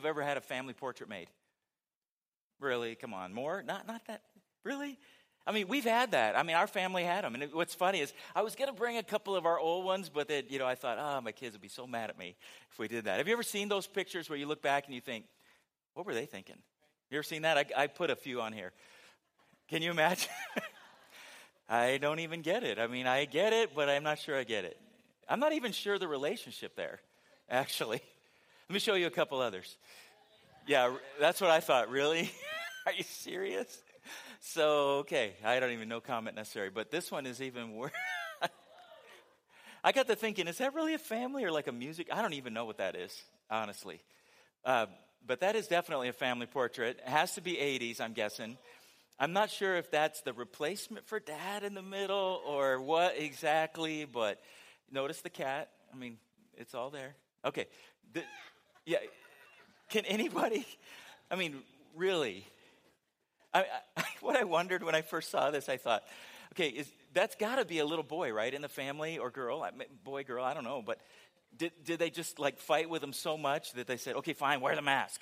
you have ever had a family portrait made? Really? Come on. More? Not, not that. Really? I mean, we've had that. I mean, our family had them. And it, what's funny is I was going to bring a couple of our old ones, but then, you know, I thought, oh, my kids would be so mad at me if we did that. Have you ever seen those pictures where you look back and you think, what were they thinking? You ever seen that? I, I put a few on here. Can you imagine? I don't even get it. I mean, I get it, but I'm not sure I get it. I'm not even sure the relationship there, actually. Let me show you a couple others. Yeah, that's what I thought. Really? Are you serious? So, okay, I don't even know comment necessary, but this one is even worse. I got to thinking, is that really a family or like a music? I don't even know what that is, honestly. Uh, but that is definitely a family portrait. It has to be 80s, I'm guessing. I'm not sure if that's the replacement for dad in the middle or what exactly, but notice the cat. I mean, it's all there. Okay. The, yeah. Can anybody, I mean, really? I, I, what I wondered when I first saw this, I thought, okay, is, that's got to be a little boy, right, in the family or girl, boy, girl, I don't know. But did, did they just like fight with him so much that they said, okay, fine, wear the mask?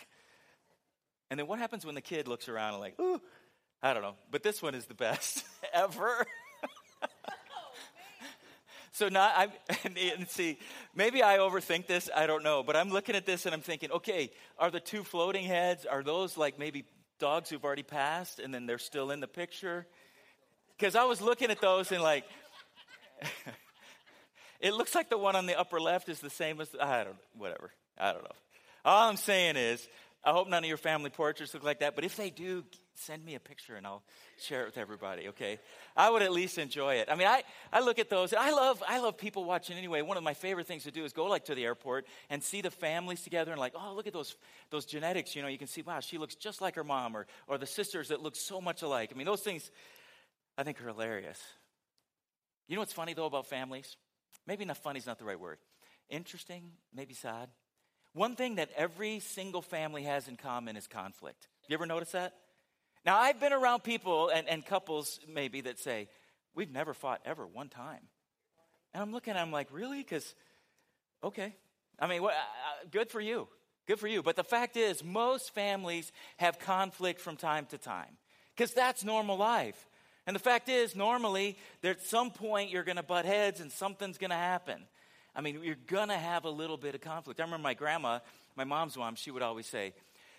And then what happens when the kid looks around and like, ooh, I don't know. But this one is the best ever. So now I and see, maybe I overthink this. I don't know, but I'm looking at this and I'm thinking, okay, are the two floating heads? Are those like maybe dogs who've already passed and then they're still in the picture? Because I was looking at those and like, it looks like the one on the upper left is the same as, I don't, whatever. I don't know. All I'm saying is, I hope none of your family portraits look like that, but if they do, send me a picture and I'll share it with everybody, okay? I would at least enjoy it. I mean, I, I look at those, and I love, I love people watching anyway. One of my favorite things to do is go like to the airport and see the families together and like, oh, look at those, those genetics, you know, you can see, wow, she looks just like her mom or, or the sisters that look so much alike. I mean, those things I think are hilarious. You know what's funny though about families? Maybe not funny is not the right word. Interesting, maybe sad. One thing that every single family has in common is conflict. You ever notice that? Now, I've been around people and, and couples maybe that say, We've never fought ever one time. And I'm looking at them like, Really? Because, okay. I mean, what, uh, uh, good for you. Good for you. But the fact is, most families have conflict from time to time because that's normal life. And the fact is, normally, at some point, you're going to butt heads and something's going to happen. I mean, you're going to have a little bit of conflict. I remember my grandma, my mom's mom, she would always say,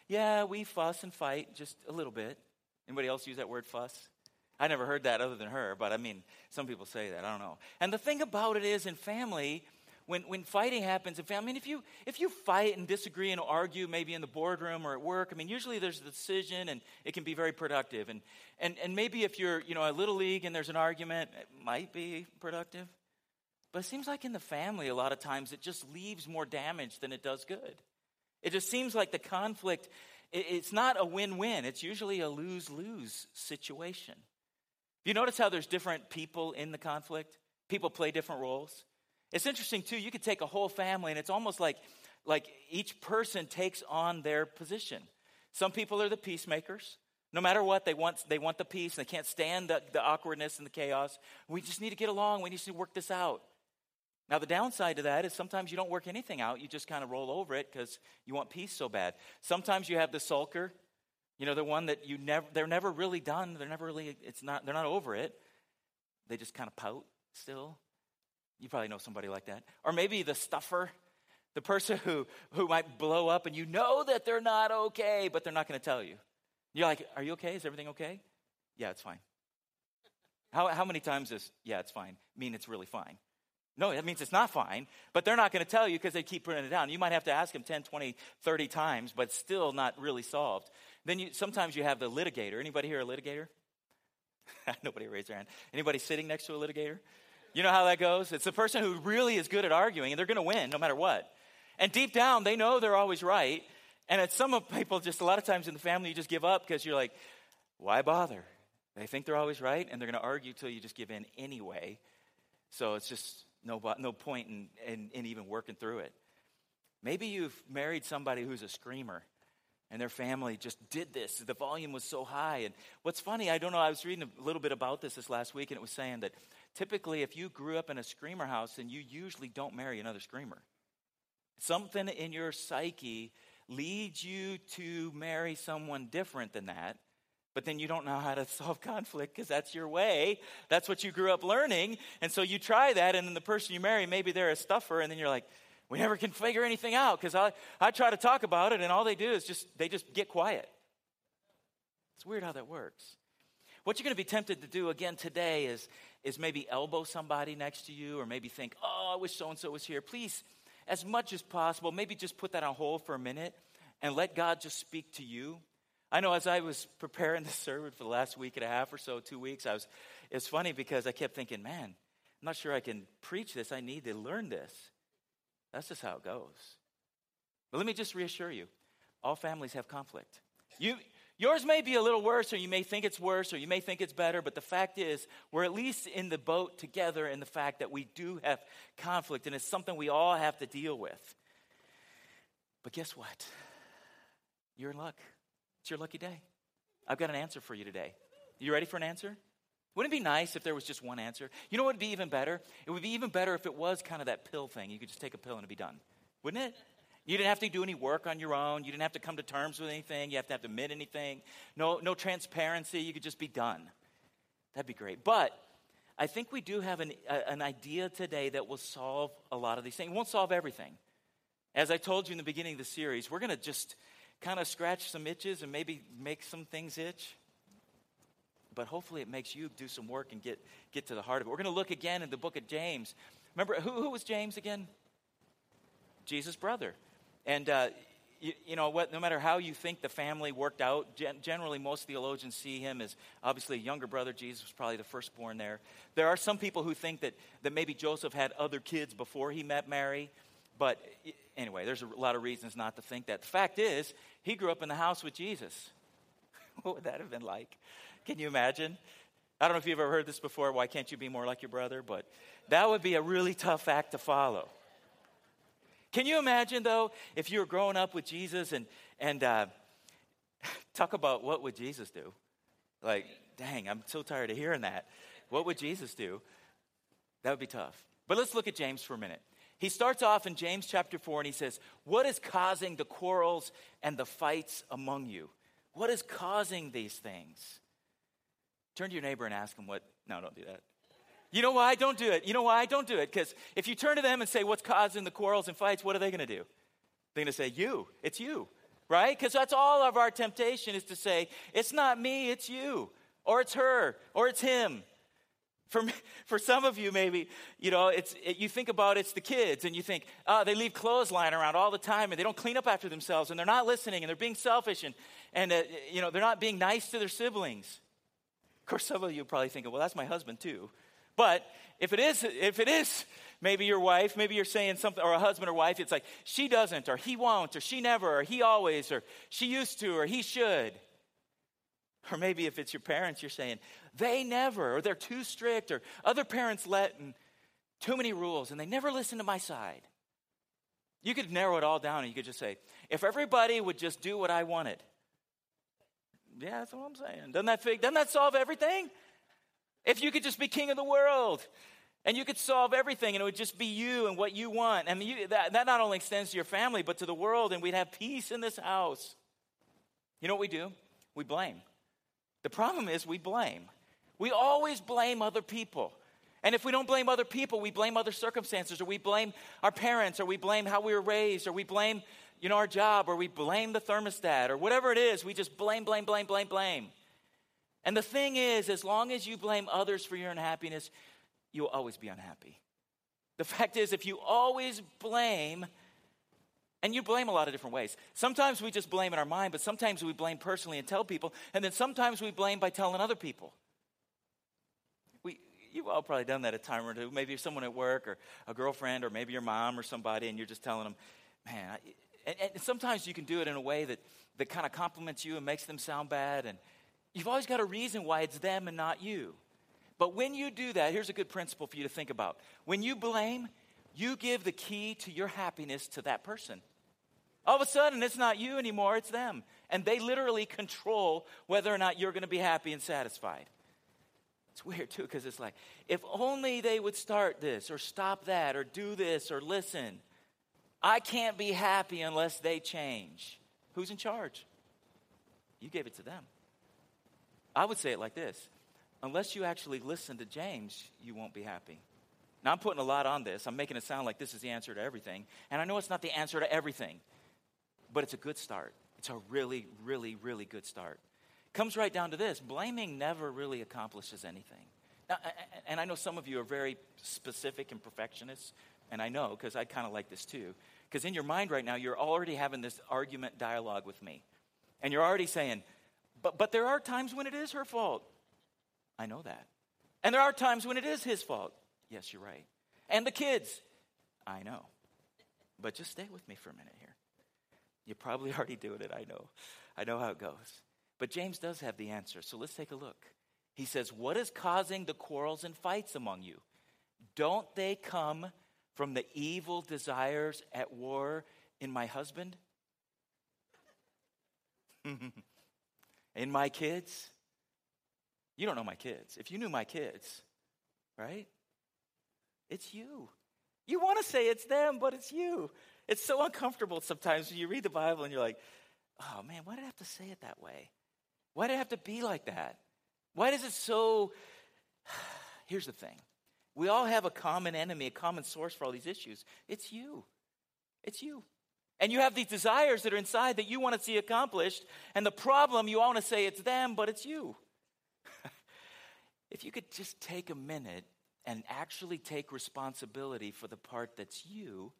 Yeah, we fuss and fight just a little bit. Anybody else use that word fuss? I never heard that other than her, but I mean, some people say that. I don't know. And the thing about it is, in family, when, when fighting happens in family, I mean, if you, if you fight and disagree and argue, maybe in the boardroom or at work, I mean, usually there's a decision and it can be very productive. And, and, and maybe if you're, you know, a little league and there's an argument, it might be productive. But it seems like in the family, a lot of times, it just leaves more damage than it does good. It just seems like the conflict it's not a win win, it's usually a lose lose situation. You notice how there's different people in the conflict? People play different roles. It's interesting, too, you could take a whole family and it's almost like, like each person takes on their position. Some people are the peacemakers. No matter what, they want, they want the peace. They can't stand the, the awkwardness and the chaos. We just need to get along. We need to work this out. Now, the downside to that is sometimes you don't work anything out. You just kind of roll over it because you want peace so bad. Sometimes you have the sulker, you know, the one that you never, they're never really done. They're never really, it's not, they're not over it. They just kind of pout still. You probably know somebody like that. Or maybe the stuffer, the person who, who might blow up and you know that they're not okay, but they're not going to tell you. You're like, are you okay? Is everything okay? Yeah, it's fine. How, how many times does, yeah, it's fine, mean it's really fine? No, that means it's not fine, but they're not going to tell you because they keep putting it down. You might have to ask them 10, 20, 30 times, but still not really solved. Then you, sometimes you have the litigator. Anybody here a litigator? Nobody raised their hand. Anybody sitting next to a litigator? You know how that goes? It's the person who really is good at arguing, and they're going to win no matter what. And deep down, they know they're always right. And it's some of people, just a lot of times in the family, you just give up because you're like, why bother? They think they're always right, and they're going to argue till you just give in anyway. So it's just no, no point in, in, in even working through it. Maybe you've married somebody who's a screamer and their family just did this. The volume was so high. And what's funny, I don't know, I was reading a little bit about this this last week, and it was saying that typically if you grew up in a screamer house, then you usually don't marry another screamer. Something in your psyche leads you to marry someone different than that, but then you don't know how to solve conflict because that's your way. That's what you grew up learning. And so you try that, and then the person you marry, maybe they're a stuffer, and then you're like, we never can figure anything out because I, I try to talk about it, and all they do is just, they just get quiet. It's weird how that works. What you're going to be tempted to do again today is, is maybe elbow somebody next to you, or maybe think, oh, I wish so and so was here. Please, as much as possible, maybe just put that on hold for a minute and let God just speak to you. I know as I was preparing the sermon for the last week and a half or so, two weeks, I was, it's funny because I kept thinking, man, I'm not sure I can preach this. I need to learn this. That's just how it goes. But let me just reassure you all families have conflict. You, yours may be a little worse, or you may think it's worse, or you may think it's better, but the fact is, we're at least in the boat together in the fact that we do have conflict, and it's something we all have to deal with. But guess what? You're in luck. It's your lucky day. I've got an answer for you today. You ready for an answer? Wouldn't it be nice if there was just one answer? You know what would be even better? It would be even better if it was kind of that pill thing. You could just take a pill and it'd be done. Wouldn't it? You didn't have to do any work on your own. You didn't have to come to terms with anything. You have to have to admit anything. No, no transparency. You could just be done. That'd be great. But I think we do have an, a, an idea today that will solve a lot of these things. It won't solve everything. As I told you in the beginning of the series, we're going to just kind of scratch some itches and maybe make some things itch. But hopefully, it makes you do some work and get, get to the heart of it. We're going to look again in the book of James. Remember, who, who was James again? Jesus' brother. And, uh, you, you, know, what, no matter how you think the family worked out, gen- generally most theologians see him as obviously a younger brother. Jesus was probably the firstborn there. There are some people who think that, that maybe Joseph had other kids before he met Mary. But anyway, there's a lot of reasons not to think that. The fact is, he grew up in the house with Jesus. what would that have been like? Can you imagine? I don't know if you've ever heard this before. Why can't you be more like your brother? But that would be a really tough act to follow. Can you imagine, though, if you were growing up with Jesus and, and uh, talk about what would Jesus do? Like, dang, I'm so tired of hearing that. What would Jesus do? That would be tough. But let's look at James for a minute. He starts off in James chapter 4 and he says, What is causing the quarrels and the fights among you? What is causing these things? Turn to your neighbor and ask him what. No, don't do that. You know why? Don't do it. You know why? Don't do it. Because if you turn to them and say, What's causing the quarrels and fights? What are they going to do? They're going to say, You. It's you. Right? Because that's all of our temptation is to say, It's not me, it's you. Or it's her. Or it's him. For, for some of you, maybe, you know, it's, it, you think about it's the kids and you think, oh, they leave clothes lying around all the time and they don't clean up after themselves and they're not listening and they're being selfish and, and uh, you know, they're not being nice to their siblings. Of course, some of you are probably thinking, well, that's my husband too. But if it is, if it is maybe your wife, maybe you're saying something, or a husband or wife, it's like, she doesn't, or he won't, or she never, or he always, or she used to, or he should. Or maybe if it's your parents, you're saying, they never, or they're too strict, or other parents let in too many rules, and they never listen to my side. You could narrow it all down and you could just say, if everybody would just do what I wanted. Yeah, that's what I'm saying. Doesn't that, doesn't that solve everything? If you could just be king of the world and you could solve everything and it would just be you and what you want. I mean, you, that, that not only extends to your family, but to the world, and we'd have peace in this house. You know what we do? We blame. The problem is we blame. We always blame other people. And if we don't blame other people, we blame other circumstances, or we blame our parents, or we blame how we were raised, or we blame you know, our job, or we blame the thermostat, or whatever it is, we just blame, blame, blame, blame, blame. And the thing is, as long as you blame others for your unhappiness, you'll always be unhappy. The fact is, if you always blame, and you blame a lot of different ways. Sometimes we just blame in our mind, but sometimes we blame personally and tell people, and then sometimes we blame by telling other people. You've all probably done that a time or two. Maybe someone at work or a girlfriend or maybe your mom or somebody, and you're just telling them, man, I, and, and, sometimes you can do it in a way that, that kind of compliments you and makes them sound bad. And you've always got a reason why it's them and not you. But when you do that, here's a good principle for you to think about. When you blame, you give the key to your happiness to that person. All of a sudden, it's not you anymore, it's them. And they literally control whether or not you're going to be happy and satisfied. It's weird too, because it's like, if only they would start this or stop that or do this or listen. I can't be happy unless they change. Who's in charge? You gave it to them. I would say it like this unless you actually listen to James, you won't be happy. Now, I'm putting a lot on this. I'm making it sound like this is the answer to everything. And I know it's not the answer to everything, but it's a good start. It's a really, really, really good start. Comes right down to this blaming never really accomplishes anything. Now, and I know some of you are very specific and perfectionists, and I know because I kind of like this too. Because in your mind right now, you're already having this argument dialogue with me. And you're already saying, but, but there are times when it is her fault. I know that. And there are times when it is his fault. Yes, you're right. And the kids. I know. But just stay with me for a minute here. You're probably already doing it. I know. I know how it goes. But James does have the answer. So let's take a look. He says, What is causing the quarrels and fights among you? Don't they come from the evil desires at war in my husband? in my kids? You don't know my kids. If you knew my kids, right? It's you. You want to say it's them, but it's you. It's so uncomfortable sometimes when you read the Bible and you're like, oh man, why did I have to say it that way? Why did it have to be like that? Why does it so. Here's the thing we all have a common enemy, a common source for all these issues. It's you. It's you. And you have these desires that are inside that you want to see accomplished. And the problem, you want to say it's them, but it's you. if you could just take a minute and actually take responsibility for the part that's you,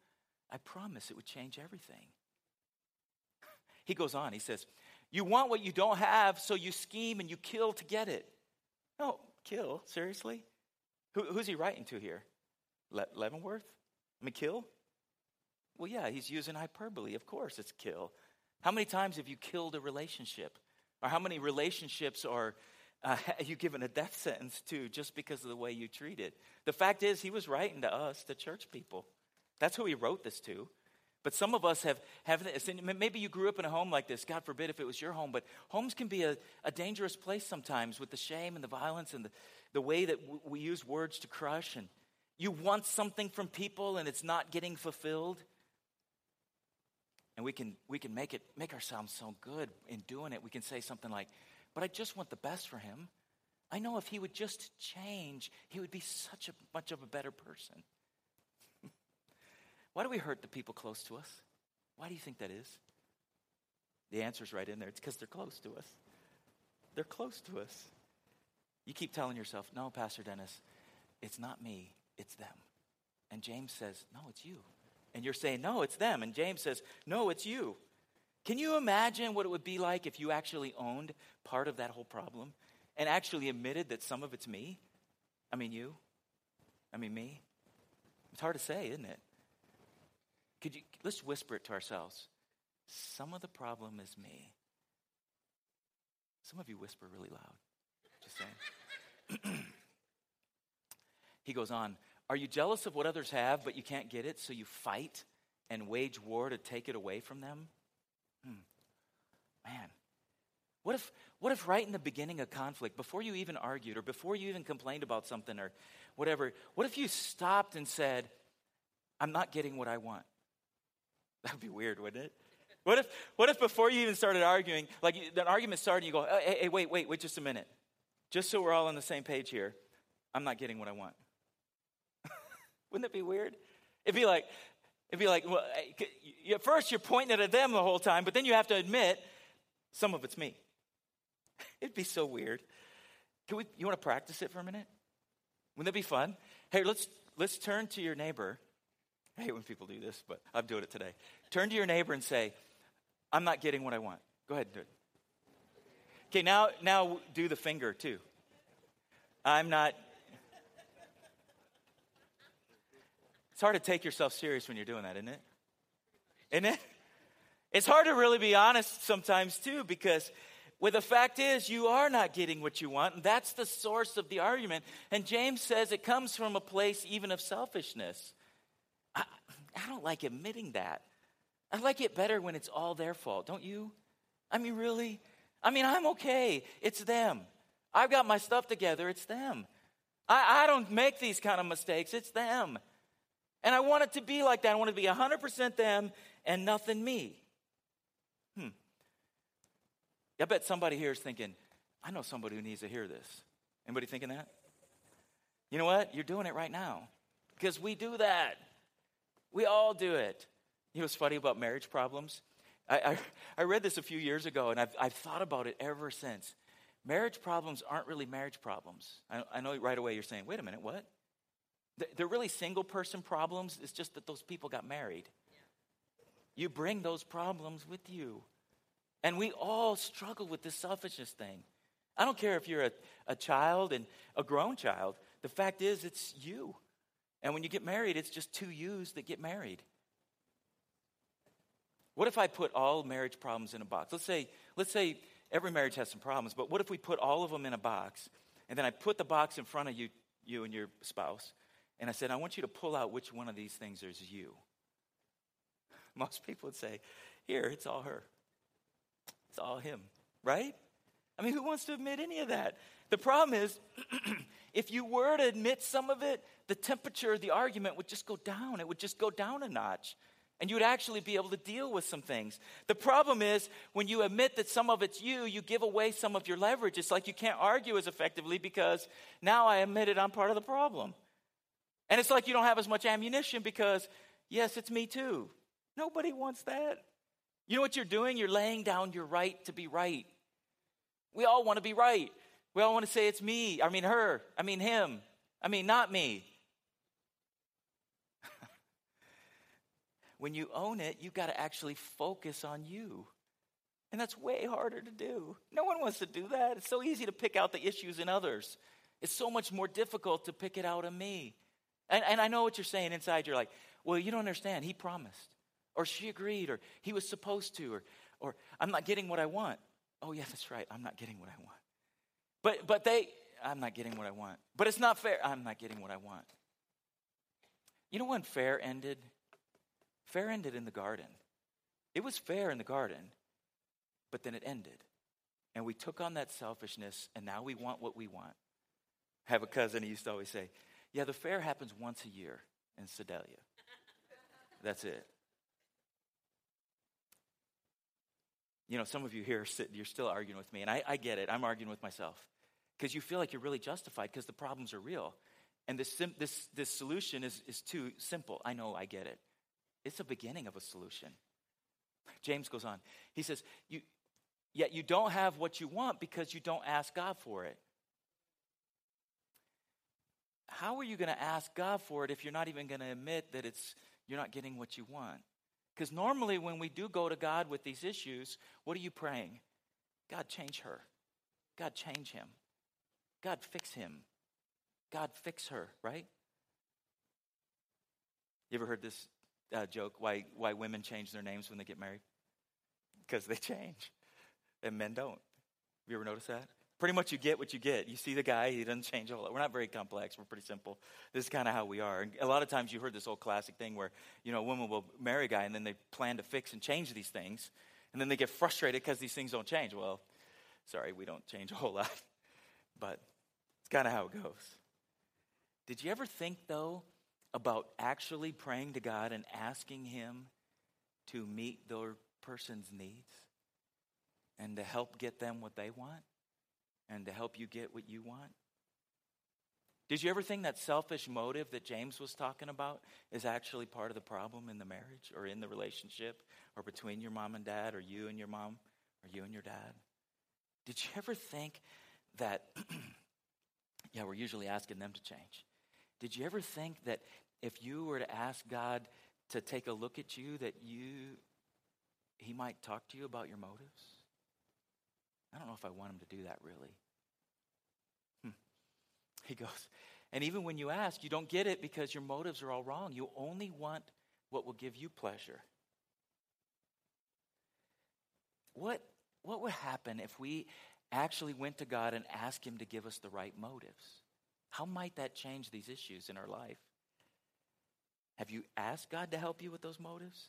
I promise it would change everything. He goes on, he says, You want what you don't have, so you scheme and you kill to get it. No, kill? Seriously? Who, who's he writing to here? Le- Leavenworth? I mean, kill? Well, yeah, he's using hyperbole. Of course, it's kill. How many times have you killed a relationship? Or how many relationships are uh, you given a death sentence to just because of the way you treat it? The fact is, he was writing to us, the church people. That's who he wrote this to. But some of us have, have maybe you grew up in a home like this. God forbid if it was your home. But homes can be a, a dangerous place sometimes with the shame and the violence and the, the way that we use words to crush. And you want something from people and it's not getting fulfilled. And we can, we can make, it, make ourselves so good in doing it. We can say something like, But I just want the best for him. I know if he would just change, he would be such a much of a better person. Why do we hurt the people close to us? Why do you think that is? The answer's right in there. It's because they're close to us. They're close to us. You keep telling yourself, no, Pastor Dennis, it's not me, it's them. And James says, no, it's you. And you're saying, no, it's them. And James says, no, it's you. Can you imagine what it would be like if you actually owned part of that whole problem and actually admitted that some of it's me? I mean, you? I mean, me? It's hard to say, isn't it? Could you let's whisper it to ourselves. Some of the problem is me. Some of you whisper really loud. Just saying. he goes on, Are you jealous of what others have, but you can't get it, so you fight and wage war to take it away from them? Hmm. Man. What if, what if right in the beginning of conflict, before you even argued or before you even complained about something or whatever, what if you stopped and said, I'm not getting what I want? That would be weird, wouldn't it? What if, what if before you even started arguing, like the argument started, you go, oh, hey, hey, wait, wait, wait just a minute. Just so we're all on the same page here, I'm not getting what I want. wouldn't that be weird? It'd be like, it'd be like, well, at first you're pointing it at them the whole time, but then you have to admit some of it's me. It'd be so weird. Can we, you want to practice it for a minute? Wouldn't that be fun? Hey, let's, let's turn to your neighbor I hate when people do this, but I'm doing it today. Turn to your neighbor and say, I'm not getting what I want. Go ahead and do it. Okay, now, now do the finger too. I'm not. It's hard to take yourself serious when you're doing that, isn't it? Isn't it? It's hard to really be honest sometimes too, because well, the fact is, you are not getting what you want, and that's the source of the argument. And James says it comes from a place even of selfishness. I, I don't like admitting that. I like it better when it's all their fault, don't you? I mean, really? I mean, I'm okay. It's them. I've got my stuff together. It's them. I, I don't make these kind of mistakes. It's them. And I want it to be like that. I want it to be 100% them and nothing me. Hmm. I bet somebody here is thinking, I know somebody who needs to hear this. Anybody thinking that? You know what? You're doing it right now. Because we do that. We all do it. You know what's funny about marriage problems? I, I, I read this a few years ago, and I've, I've thought about it ever since. Marriage problems aren't really marriage problems. I, I know right away you're saying, wait a minute, what? They're really single person problems. It's just that those people got married. You bring those problems with you. And we all struggle with this selfishness thing. I don't care if you're a, a child and a grown child. The fact is, it's you. And when you get married, it's just two yous that get married. What if I put all marriage problems in a box? Let's say, let's say every marriage has some problems, but what if we put all of them in a box and then I put the box in front of you, you and your spouse, and I said, I want you to pull out which one of these things is you. Most people would say, Here, it's all her. It's all him, right? I mean, who wants to admit any of that? The problem is, if you were to admit some of it, the temperature of the argument would just go down. It would just go down a notch. And you would actually be able to deal with some things. The problem is, when you admit that some of it's you, you give away some of your leverage. It's like you can't argue as effectively because now I admit it, I'm part of the problem. And it's like you don't have as much ammunition because, yes, it's me too. Nobody wants that. You know what you're doing? You're laying down your right to be right. We all want to be right. We all want to say it's me. I mean, her. I mean, him. I mean, not me. when you own it, you've got to actually focus on you. And that's way harder to do. No one wants to do that. It's so easy to pick out the issues in others. It's so much more difficult to pick it out in me. And, and I know what you're saying inside. You're like, well, you don't understand. He promised, or she agreed, or he was supposed to, or, or I'm not getting what I want. Oh, yeah, that's right. I'm not getting what I want. But, but they, I'm not getting what I want. But it's not fair. I'm not getting what I want. You know when fair ended? Fair ended in the garden. It was fair in the garden, but then it ended. And we took on that selfishness, and now we want what we want. I have a cousin, he used to always say, yeah, the fair happens once a year in Sedalia. That's it. You know, some of you here, sit, you're still arguing with me, and I, I get it. I'm arguing with myself because you feel like you're really justified because the problems are real. And this, this, this solution is, is too simple. I know, I get it. It's a beginning of a solution. James goes on. He says, you, Yet you don't have what you want because you don't ask God for it how are you going to ask God for it if you're not even going to admit that it's you're not getting what you want? Because normally when we do go to God with these issues, what are you praying? God, change her. God, change him. God, fix him. God, fix her, right? You ever heard this uh, joke why, why women change their names when they get married? Because they change, and men don't. Have you ever noticed that? Pretty much you get what you get. You see the guy, he doesn't change a whole lot. We're not very complex, we're pretty simple. This is kind of how we are. And a lot of times you heard this old classic thing where, you know, a woman will marry a guy and then they plan to fix and change these things. And then they get frustrated because these things don't change. Well, sorry, we don't change a whole lot. But it's kind of how it goes. Did you ever think, though, about actually praying to God and asking Him to meet their person's needs and to help get them what they want? And to help you get what you want? Did you ever think that selfish motive that James was talking about is actually part of the problem in the marriage or in the relationship or between your mom and dad or you and your mom or you and your dad? Did you ever think that, yeah, we're usually asking them to change. Did you ever think that if you were to ask God to take a look at you, that you, he might talk to you about your motives? I don't know if I want him to do that really. Hmm. He goes, and even when you ask, you don't get it because your motives are all wrong. You only want what will give you pleasure. What, what would happen if we actually went to God and asked Him to give us the right motives? How might that change these issues in our life? Have you asked God to help you with those motives?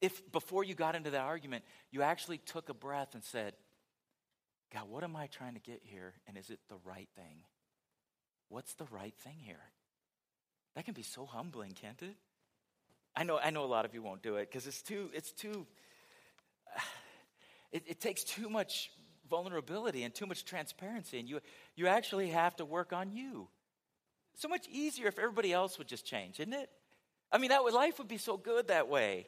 If before you got into that argument, you actually took a breath and said, God, what am I trying to get here? And is it the right thing? What's the right thing here? That can be so humbling, can't it? I know, I know a lot of you won't do it because it's too, it's too, it, it takes too much vulnerability and too much transparency, and you, you actually have to work on you. So much easier if everybody else would just change, isn't it? I mean, that would, life would be so good that way.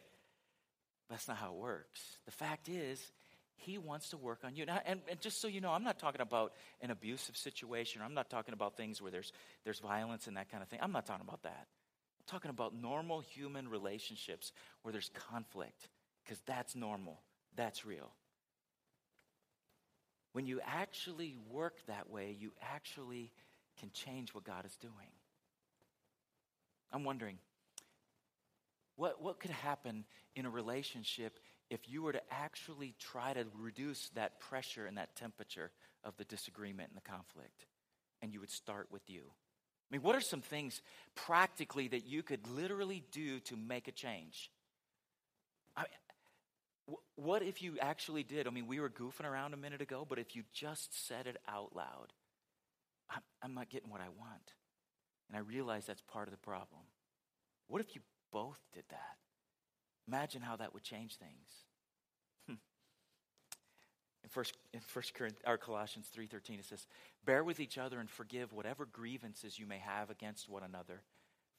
That's not how it works. The fact is, he wants to work on you. Now, and, and, just so you know, I'm not talking about an abusive situation. I'm not talking about things where there's, there's violence and that kind of thing. I'm not talking about that. I'm talking about normal human relationships where there's conflict, because that's normal. That's real. When you actually work that way, you actually can change what God is doing. I'm wondering, what, what could happen in a relationship if you were to actually try to reduce that pressure and that temperature of the disagreement and the conflict? And you would start with you. I mean, what are some things practically that you could literally do to make a change? I, what if you actually did? I mean, we were goofing around a minute ago, but if you just said it out loud, I'm, I'm not getting what I want. And I realize that's part of the problem. What if you both did that? Imagine how that would change things. Hmm. In first, in first Corinthians, or Colossians 3.13, it says, Bear with each other and forgive whatever grievances you may have against one another.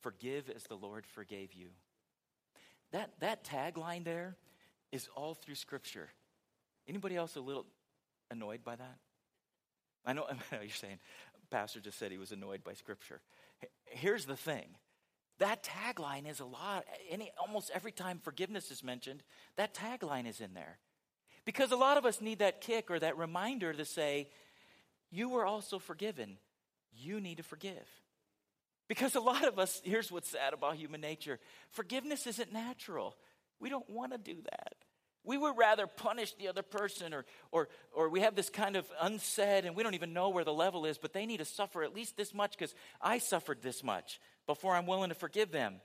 Forgive as the Lord forgave you. That, that tagline there is all through Scripture. Anybody else a little annoyed by that? I know, I know you're saying, Pastor just said he was annoyed by Scripture. Here's the thing that tagline is a lot. Any, almost every time forgiveness is mentioned, that tagline is in there. Because a lot of us need that kick or that reminder to say, You were also forgiven. You need to forgive. Because a lot of us, here's what's sad about human nature forgiveness isn't natural. We don't want to do that. We would rather punish the other person, or, or, or we have this kind of unsaid, and we don't even know where the level is, but they need to suffer at least this much because I suffered this much before I'm willing to forgive them.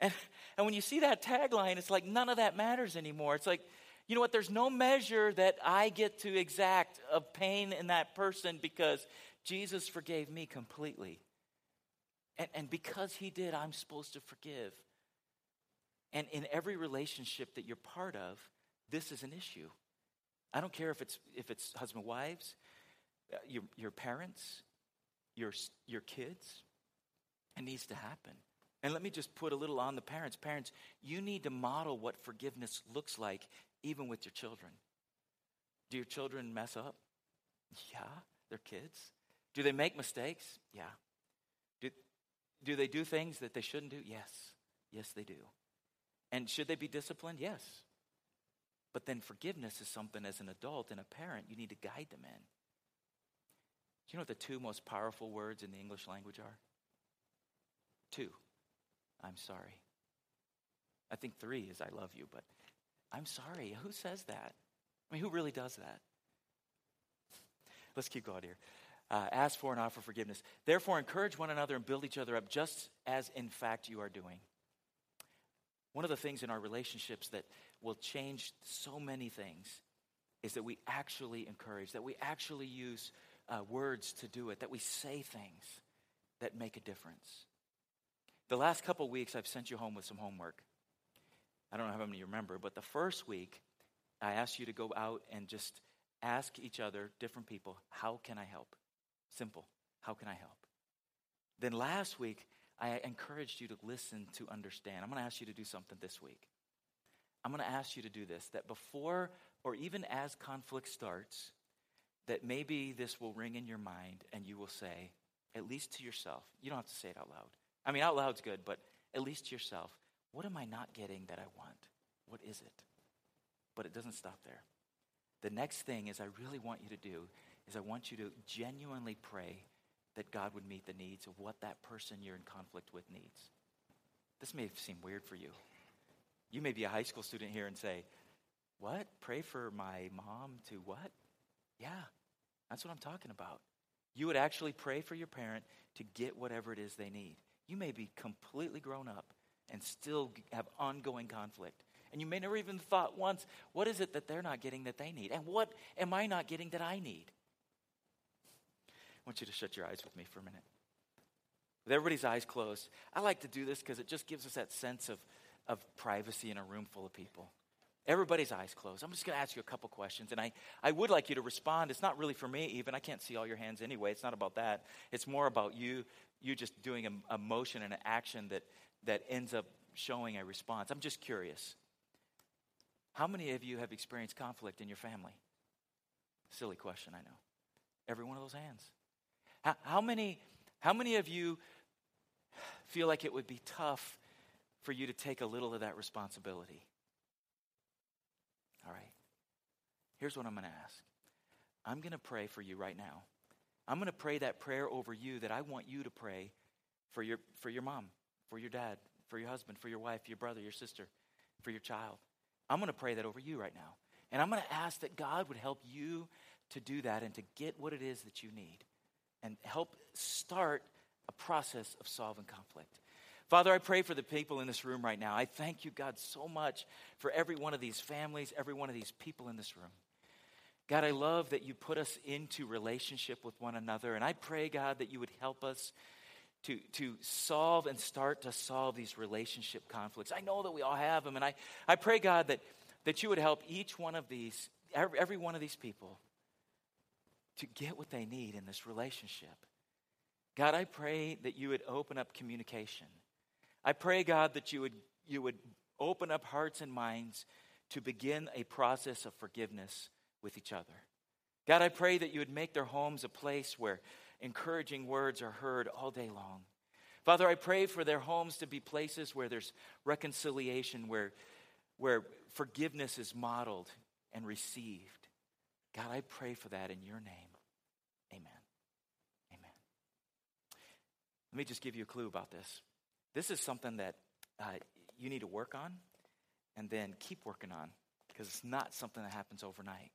And, and when you see that tagline, it's like none of that matters anymore. It's like, you know what? There's no measure that I get to exact of pain in that person because Jesus forgave me completely. And, and because he did, I'm supposed to forgive. And in every relationship that you're part of, this is an issue. I don't care if it's, if it's husband wives, uh, your, your parents, your, your kids. It needs to happen. And let me just put a little on the parents. Parents, you need to model what forgiveness looks like even with your children. Do your children mess up? Yeah, they're kids. Do they make mistakes? Yeah. Do, do they do things that they shouldn't do? Yes. Yes, they do. And should they be disciplined? Yes. But then forgiveness is something as an adult and a parent you need to guide them in. Do you know what the two most powerful words in the English language are? Two. I'm sorry. I think three is I love you, but I'm sorry. Who says that? I mean, who really does that? Let's keep going here. Uh, ask for and offer forgiveness. Therefore, encourage one another and build each other up, just as in fact you are doing. One of the things in our relationships that will change so many things is that we actually encourage, that we actually use uh, words to do it, that we say things that make a difference. The last couple weeks, I've sent you home with some homework. I don't know how many you remember, but the first week, I asked you to go out and just ask each other, different people, how can I help? Simple. How can I help? Then last week, I encouraged you to listen to understand. I'm going to ask you to do something this week. I'm going to ask you to do this that before or even as conflict starts, that maybe this will ring in your mind and you will say, at least to yourself, you don't have to say it out loud. I mean, out loud's good, but at least to yourself, what am I not getting that I want? What is it? But it doesn't stop there. The next thing is I really want you to do is I want you to genuinely pray that God would meet the needs of what that person you're in conflict with needs. This may seem weird for you. You may be a high school student here and say, What? Pray for my mom to what? Yeah, that's what I'm talking about. You would actually pray for your parent to get whatever it is they need. You may be completely grown up and still have ongoing conflict. And you may never even thought once, what is it that they're not getting that they need? And what am I not getting that I need? Want you to shut your eyes with me for a minute. with everybody's eyes closed. I like to do this because it just gives us that sense of, of privacy in a room full of people. Everybody's eyes closed. I'm just going to ask you a couple questions, and I, I would like you to respond. It's not really for me, even. I can't see all your hands anyway. It's not about that. It's more about you, you just doing a, a motion and an action that, that ends up showing a response. I'm just curious. How many of you have experienced conflict in your family? Silly question, I know. Every one of those hands. How, many, how many of you feel like it would be tough for you to take a little of that responsibility? All right. Here's what I'm going to ask I'm going to pray for you right now. I'm going to pray that prayer over you that I want you to pray for your, for your mom, for your dad, for your husband, for your wife, your brother, your sister, for your child. I'm going to pray that over you right now. And I'm going to ask that God would help you to do that and to get what it is that you need and help start a process of solving conflict. Father, I pray for the people in this room right now. I thank you, God, so much for every one of these families, every one of these people in this room. God, I love that you put us into relationship with one another. And I pray, God, that you would help us to, to solve and start to solve these relationship conflicts. I know that we all have them. And I, I pray, God, that, that you would help each one of these, every, every one of these people, to get what they need in this relationship. God, I pray that you would open up communication. I pray, God, that you would, you would open up hearts and minds to begin a process of forgiveness with each other. God, I pray that you would make their homes a place where encouraging words are heard all day long. Father, I pray for their homes to be places where there's reconciliation, where, where forgiveness is modeled and received. God, I pray for that in your name. Amen. Amen. Let me just give you a clue about this. This is something that uh, you need to work on and then keep working on because it's not something that happens overnight.